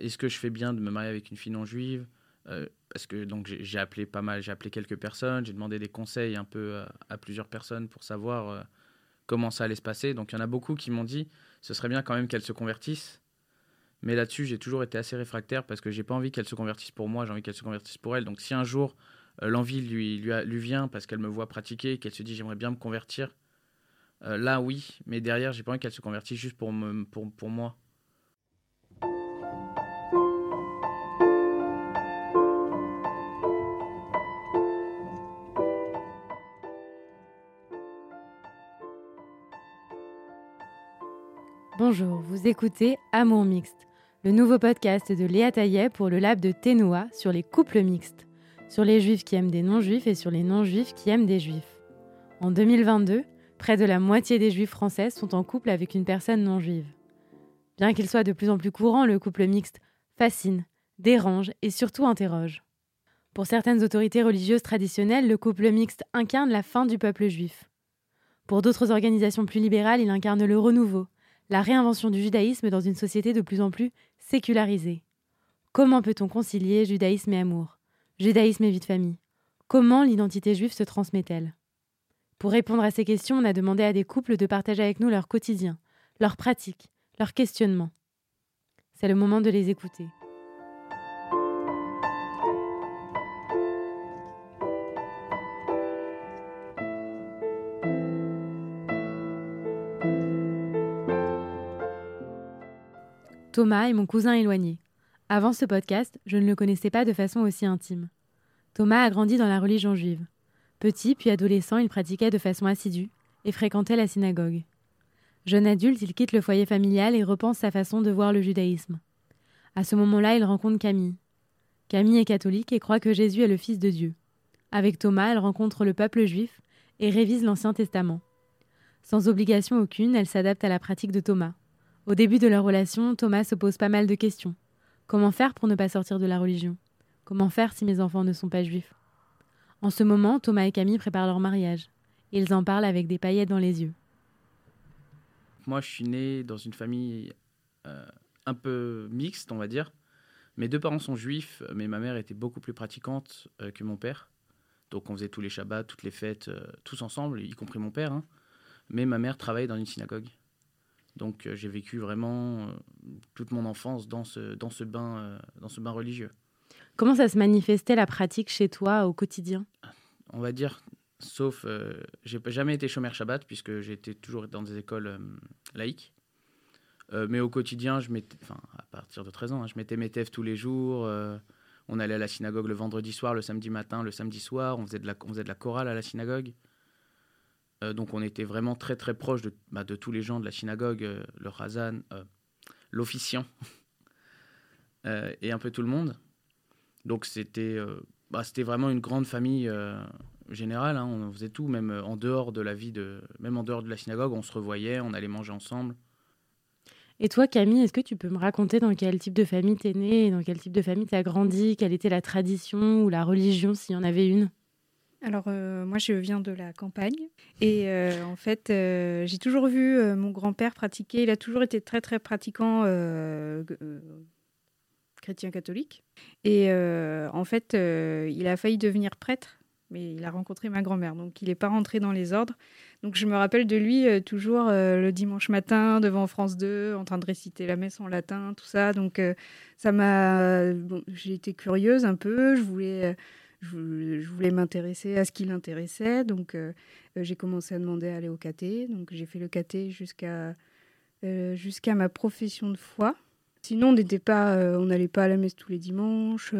est-ce que je fais bien de me marier avec une fille non juive euh, Parce que donc j'ai appelé pas mal, j'ai appelé quelques personnes, j'ai demandé des conseils un peu à, plusieurs personnes pour savoir euh, comment ça allait se passer. Donc il y en a beaucoup qui m'ont dit ce serait bien quand même qu'elle se convertisse. Mais là-dessus, j'ai toujours été assez réfractaire parce que j'ai pas envie qu'elle se convertisse pour moi, j'ai envie qu'elle se convertisse pour elle. Donc si un jour euh, l'envie lui, lui, lui, vient parce qu'elle me voit pratiquer, qu'elle se dit j'aimerais bien me convertir, là oui, mais derrière, j'ai pas envie qu'elle se convertisse juste pour, me, pour, pour moi. Bonjour, vous écoutez Amour Mixte, le nouveau podcast de Léa Taillet pour le lab de Ténoa sur les couples mixtes, sur les juifs qui aiment des non-juifs et sur les non-juifs qui aiment des juifs. En 2022, près de la moitié des juifs français sont en couple avec une personne non-juive. Bien qu'il soit de plus en plus courant, le couple mixte fascine, dérange et surtout interroge. Pour certaines autorités religieuses traditionnelles, le couple mixte incarne la fin du peuple juif. Pour d'autres organisations plus libérales, il incarne le renouveau, la réinvention du judaïsme dans une société de plus en plus sécularisée. Comment peut-on concilier judaïsme et amour? Judaïsme et vie de famille Comment l'identité juive se transmet-elle? Pour répondre à ces questions, on a demandé à des couples de partager avec nous leur quotidien, leurs pratiques, leurs questionnements. C'est le moment de les écouter. Thomas est mon cousin éloigné. Avant ce podcast, je ne le connaissais pas de façon aussi intime. Thomas a grandi dans la religion juive. Petit puis adolescent, il pratiquait de façon assidue et fréquentait la synagogue. Jeune adulte, il quitte le foyer familial et repense sa façon de voir le judaïsme. À ce moment-là, il rencontre Camille. Camille est catholique et croit que Jésus est le Fils de Dieu. Avec Thomas, elle rencontre le peuple juif et révise l'Ancien Testament. Sans obligation aucune, elle s'adapte à la pratique de Thomas. Au début de leur relation, Thomas se pose pas mal de questions. Comment faire pour ne pas sortir de la religion? Comment faire si mes enfants ne sont pas juifs? En ce moment, Thomas et Camille préparent leur mariage. Ils en parlent avec des paillettes dans les yeux. Moi, je suis né dans une famille euh, un peu mixte, on va dire. Mes deux parents sont juifs, mais ma mère était beaucoup plus pratiquante euh, que mon père. Donc on faisait tous les Shabbats, toutes les fêtes, euh, tous ensemble, y compris mon père. Hein. Mais ma mère travaillait dans une synagogue. Donc euh, j'ai vécu vraiment euh, toute mon enfance dans ce, dans, ce bain, euh, dans ce bain religieux. Comment ça se manifestait la pratique chez toi au quotidien? On va dire, sauf, j'ai jamais été chômeur Shabbat puisque j'étais toujours dans des écoles laïques. mais au quotidien, je mettais, enfin, à partir de 13 ans, hein, je mettais mes tefs tous les jours. on allait à la synagogue le vendredi soir, le samedi matin, le samedi soir. On faisait de la, on faisait de la chorale à la synagogue. Euh, donc on était vraiment très très proche de, bah, de tous les gens de la synagogue, euh, le Hazan, euh, l'officiant et un peu tout le monde. Donc c'était bah, vraiment une grande famille générale. Hein. on faisait tout, même en dehors de la vie de, même en dehors de la synagogue, on se revoyait, on allait manger ensemble. Et toi, Camille, est-ce que tu peux me raconter dans quel type de famille t'es née, dans quel type de famille t'as grandi, quelle était la tradition ou la religion, s'il y en avait une? Alors euh, moi je viens de la campagne et euh, en fait euh, j'ai toujours vu mon grand-père pratiquer, il a toujours été très très pratiquant chrétien catholique et en fait il a failli devenir prêtre mais il a rencontré ma grand-mère donc il n'est pas rentré dans les ordres. Donc je me rappelle de lui toujours le dimanche matin devant France 2 en train de réciter la messe en latin, tout ça. Donc ça m'a j'ai été curieuse un peu, je voulais je, voulais m'intéresser à ce qui l'intéressait. Donc, euh, euh, j'ai commencé à demander à aller au caté. Donc, j'ai fait le caté jusqu'à euh, jusqu'à ma profession de foi. Sinon, on n'allait pas à la messe tous les dimanches.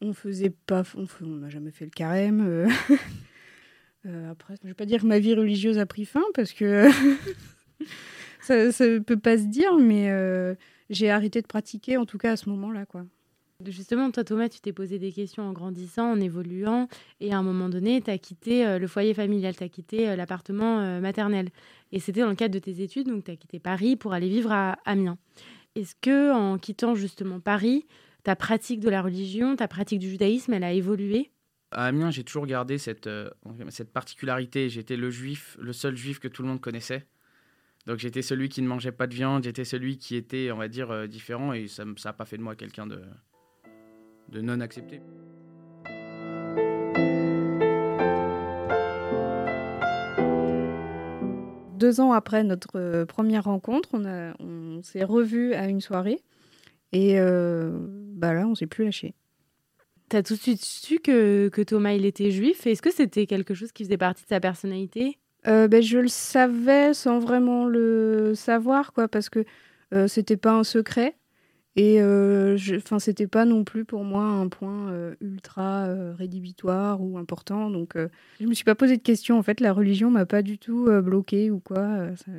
on faisait pas, on n'a jamais fait le carême. après, je vais pas dire que ma vie religieuse a pris fin parce que ça, ne peut pas se dire, mais j'ai arrêté de pratiquer en tout cas à ce moment-là, quoi. Justement, toi, Thomas, tu t'es posé des questions en grandissant, en évoluant, et à un moment donné, tu as quitté euh, le foyer familial, tu as quitté euh, l'appartement euh, maternel. Et c'était dans le cadre de tes études, donc tu as quitté Paris pour aller vivre à Amiens. Est-ce que, en quittant justement Paris, ta pratique de la religion, ta pratique du judaïsme, elle a évolué? À Amiens, j'ai toujours gardé cette, cette particularité. J'étais le juif, le seul juif que tout le monde connaissait. Donc j'étais celui qui ne mangeait pas de viande, j'étais celui qui était, on va dire, différent et ça n'a pas fait de moi quelqu'un de, de non accepté. Deux ans après notre euh, première rencontre, on, s'est revus à une soirée et euh, bah là, on s'est plus lâché. T'as tout de suite su que, que Thomas, il était juif? Est-ce que c'était quelque chose qui faisait partie de sa personnalité? Euh, ben, je le savais sans vraiment le savoir, quoi, parce que euh, c'était pas un secret. Et euh, enfin, c'était pas non plus pour moi un point euh, ultra euh, rédhibitoire ou important. Donc, je me suis pas posé de questions. En fait, la religion m'a pas du tout bloquée ou quoi. ça-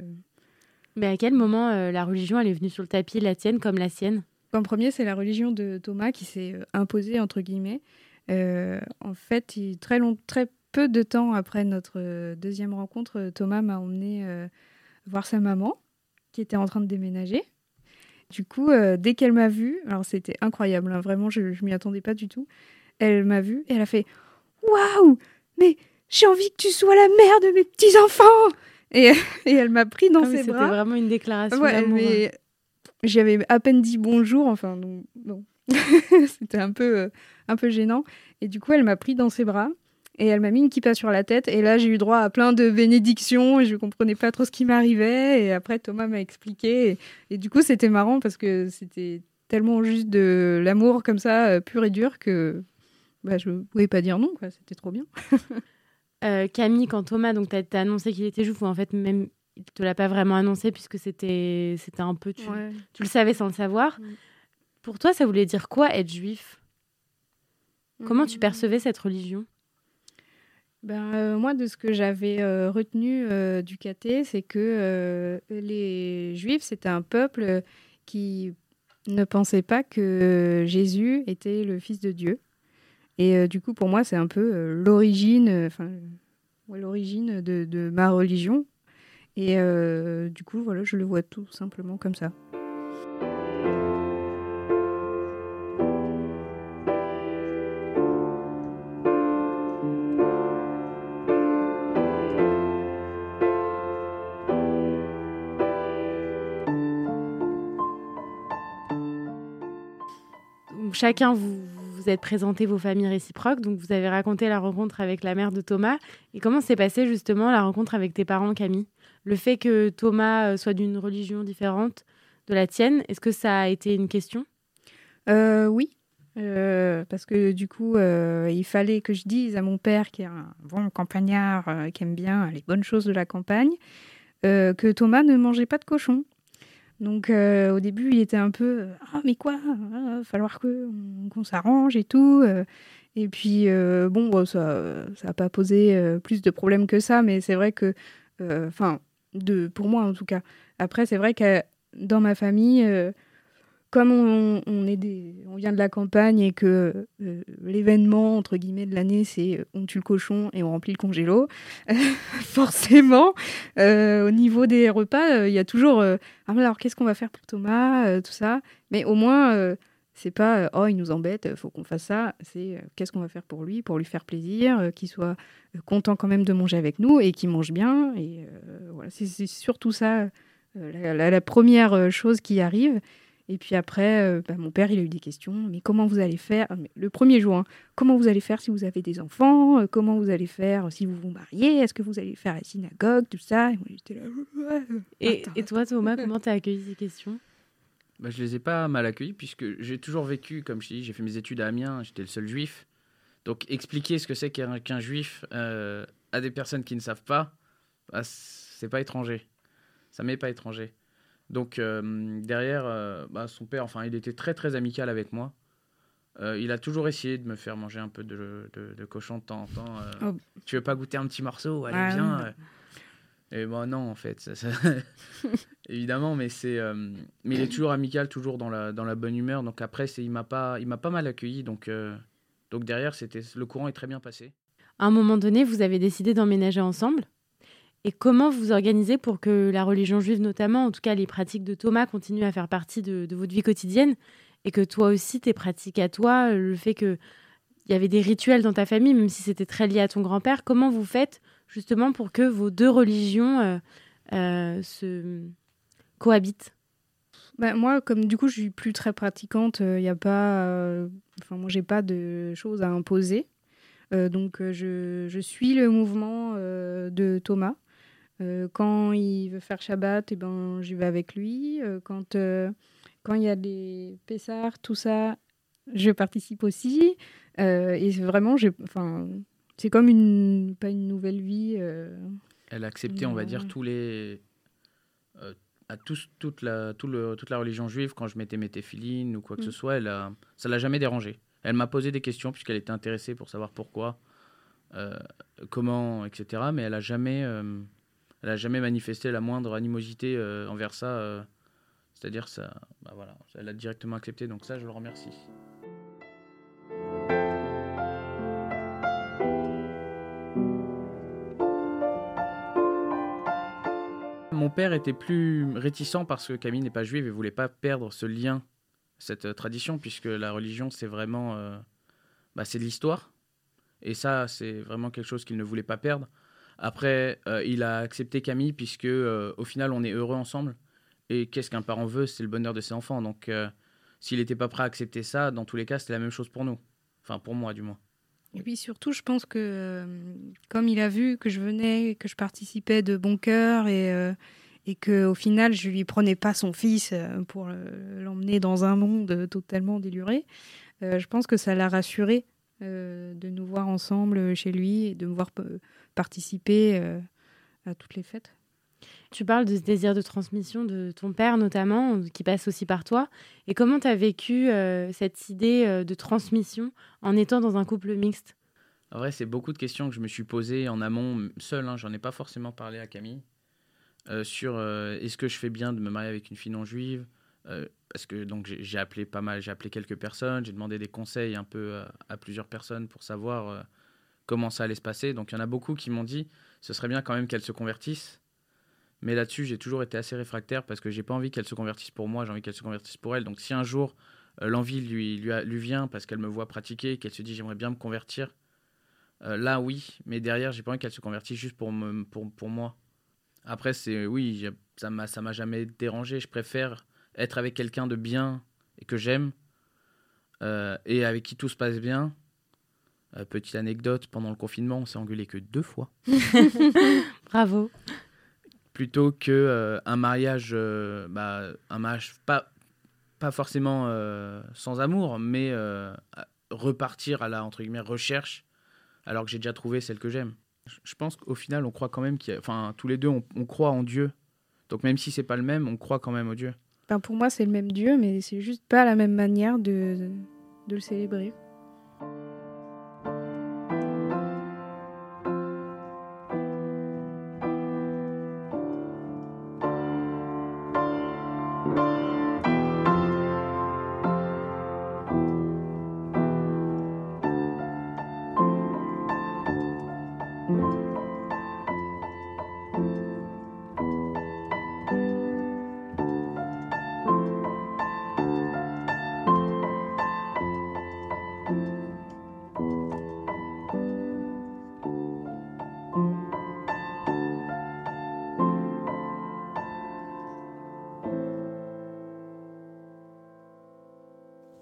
Mais à quel moment la religion, elle est venue sur le tapis, la tienne comme la sienne? En premier, c'est la religion de Thomas qui s'est imposée, entre guillemets. Euh, en fait, il- très, long, très peu de temps après notre deuxième rencontre, Thomas m'a emmené euh, voir sa maman, qui était en train de déménager. Du coup, euh, dès qu'elle m'a vue, alors c'était incroyable, hein, vraiment, je, je m'y attendais pas du tout. Elle m'a vue et elle a fait Waouh Mais j'ai envie que tu sois la mère de mes petits-enfants et, et elle m'a pris dans Ah ses C'était bras. vraiment une déclaration Ouais, d'amour. hein. j'avais à peine dit bonjour, enfin, donc, non. C'était un peu, euh, un peu gênant. Et du coup, elle m'a pris dans ses bras et elle m'a mis une kippa sur la tête. Et là, j'ai eu droit à plein de bénédictions et je comprenais pas trop ce qui m'arrivait. Et après, Thomas m'a expliqué. Et, et du coup, c'était marrant parce que c'était tellement juste de l'amour comme ça, euh, pur et dur, que bah, je pouvais pas dire non, quoi. C'était trop bien. Euh, Camille, quand Thomas, donc t'as t'as annoncé qu'il était juif, ou en fait même il te l'a pas vraiment annoncé puisque c'était c'était un peu tu, tu le savais sans le savoir. Mm. Pour toi, ça voulait dire quoi être juif? Comment tu Mm. percevais cette religion? Ben, euh, moi, de ce que j'avais euh, retenu euh, du caté, c'est que les Juifs, c'était un peuple qui ne pensait pas que Jésus était le Fils de Dieu. Et du coup, pour moi, c'est un peu l'origine, l'origine de, de ma religion. Et du coup, voilà, je le vois tout simplement comme ça. Chacun vous vous êtes présenté vos familles réciproques, donc vous avez raconté la rencontre avec la mère de Thomas. Et comment s'est passée justement la rencontre avec tes parents, Camille? Le fait que Thomas euh, soit d'une religion différente de la tienne, est-ce que ça a été une question? Euh, oui, Euh, parce que du coup, il fallait que je dise à mon père, qui est un bon campagnard, qui aime bien les bonnes choses de la campagne, que Thomas ne mangeait pas de cochon. Donc euh, au début, il était un peu ah mais quoi, va falloir que qu'on s'arrange et tout. euh. et puis euh, bon, ça ça pas posé plus de problèmes que ça, mais c'est vrai que, enfin, de pour moi en tout cas. Après, c'est vrai que dans ma famille. Comme on, est des, on vient de la campagne et que euh, l'événement entre guillemets de l'année c'est euh, on tue le cochon et on remplit le congélo, forcément euh, au niveau des repas il y a toujours ah alors qu'est-ce qu'on va faire pour Thomas tout ça, mais au moins c'est pas oh il nous embête faut qu'on fasse ça, c'est qu'est-ce qu'on va faire pour lui pour lui faire plaisir, qu'il soit content quand même de manger avec nous et qu'il mange bien et voilà c'est surtout ça la, première chose qui arrive. Et puis après, euh, bah, mon père, il a eu des questions. Mais comment vous allez faire? Mais Le premier jour, hein, comment vous allez faire si vous avez des enfants? Euh, Comment vous allez faire si vous vous mariez? Est-ce que vous allez faire la synagogue? Tout ça. Et moi, j'étais là. Et, attends. et toi, Thomas, comment t'as accueilli ces questions? Bah, je les ai pas mal accueillis puisque j'ai toujours vécu, comme je dis, j'ai fait mes études à Amiens, j'étais le seul juif. Donc expliquer ce que c'est qu'un juif euh, à des personnes qui ne savent pas, bah, c'est pas étranger. Ça m'est pas étranger. Donc euh, derrière, euh, bah, son père, enfin, il était très très amical avec moi. Euh, il a toujours essayé de me faire manger un peu de, de- de cochon de temps en temps. Oh. Tu veux pas goûter un petit morceau? Allez, Ah, viens. Et bon, non, en fait. ça- ça- Évidemment, mais c'est. mais il est toujours amical, toujours dans la, dans la bonne humeur. Donc après, c'est, il m'a pas, il m'a pas mal accueilli. Donc, donc derrière, c'était, le courant est très bien passé. À un moment donné, vous avez décidé d'emménager ensemble? Et comment vous organisez pour que la religion juive, notamment, en tout cas les pratiques de Thomas, continuent à faire partie de, votre vie quotidienne et que toi aussi, tes pratiques à toi, le fait qu'il y avait des rituels dans ta famille, même si c'était très lié à ton grand-père, comment vous faites justement pour que vos deux religions euh, se cohabitent? Bah, moi, comme du coup, je suis plus très pratiquante, il n'y a pas. Enfin, moi, j'ai pas de choses à imposer. donc, je, suis le mouvement de Thomas. Quand il veut faire Shabbat, et eh ben, j'y vais avec lui. quand quand il y a des Pessars, tout ça, je participe aussi. et vraiment, c'est comme une, pas une nouvelle vie. Elle a accepté, on va dire, tous les à tous, toute, la, tout le, toute la religion juive, quand je mettais mes téphilines ou quoi que ce mm. soit, elle a, ça l'a jamais dérangé. Elle m'a posé des questions puisqu'elle était intéressée pour savoir pourquoi, euh, comment, etc. Mais elle a jamais, euh, elle a jamais manifesté la moindre animosité euh, envers ça. C'est-à-dire ça, bah voilà, elle a directement accepté. Donc ça, je le remercie. mon père était plus réticent parce que Camille n'est pas juive et voulait pas perdre ce lien, cette euh, tradition, puisque la religion, c'est vraiment. Euh, bah, c'est de l'histoire. Et ça, c'est vraiment quelque chose qu'il ne voulait pas perdre. Après, euh, il a accepté Camille, puisque au final, on est heureux ensemble. Et qu'est-ce qu'un parent veut C'est le bonheur de ses enfants. Donc, s'il n'était pas prêt à accepter ça, dans tous les cas, c'était la même chose pour nous. Enfin, pour moi, du moins. Et puis surtout, je pense que euh, comme il a vu que je venais, que je participais de bon cœur et, euh, et qu'au final, je lui prenais pas son fils euh, pour l'emmener dans un monde totalement déluré, je pense que ça l'a rassuré de nous voir ensemble chez lui et de me voir participer à toutes les fêtes. Tu parles de ce désir de transmission de ton père notamment, qui passe aussi par toi. Et comment tu as vécu euh, cette idée euh, de transmission en étant dans un couple mixte? En vrai, c'est beaucoup de questions que je me suis posées en amont seul. Hein, J'en ai pas forcément parlé à Camille. Euh, sur est-ce que je fais bien de me marier avec une fille non juive Parce que donc j'ai appelé pas mal, j'ai appelé quelques personnes, j'ai demandé des conseils un peu à plusieurs personnes pour savoir comment ça allait se passer. Donc il y en a beaucoup qui m'ont dit ce serait bien quand même qu'elle se convertisse mais là-dessus, j'ai toujours été assez réfractaire parce que j'ai pas envie qu'elle se convertisse pour moi, j'ai envie qu'elle se convertisse pour elle. Donc si un jour euh, l'envie lui, lui, lui, vient parce qu'elle me voit pratiquer, qu'elle se dit j'aimerais bien me convertir, euh, là oui, mais derrière, j'ai pas envie qu'elle se convertisse juste pour, me, pour, pour moi. Après, c'est oui, ça m'a, ça m'a jamais dérangé. Je préfère être avec quelqu'un de bien et que j'aime euh, et avec qui tout se passe bien. Petite anecdote, pendant le confinement, on s'est engueulé que deux fois. Bravo plutôt que euh, un mariage, euh, bah, un mariage pas, pas forcément euh, sans amour, mais repartir à la entre guillemets recherche, alors que j'ai déjà trouvé celle que j'aime. Je pense qu'au final, on croit quand même qu'il enfin, tous les deux, on, croit en Dieu. Donc même si c'est pas le même, on croit quand même au Dieu. Ben pour moi, c'est le même Dieu, mais c'est juste pas la même manière de, de le célébrer.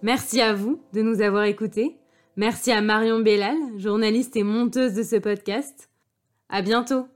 Merci à vous de nous avoir écoutés. Merci à Marion Bellal, journaliste et monteuse de ce podcast. À bientôt!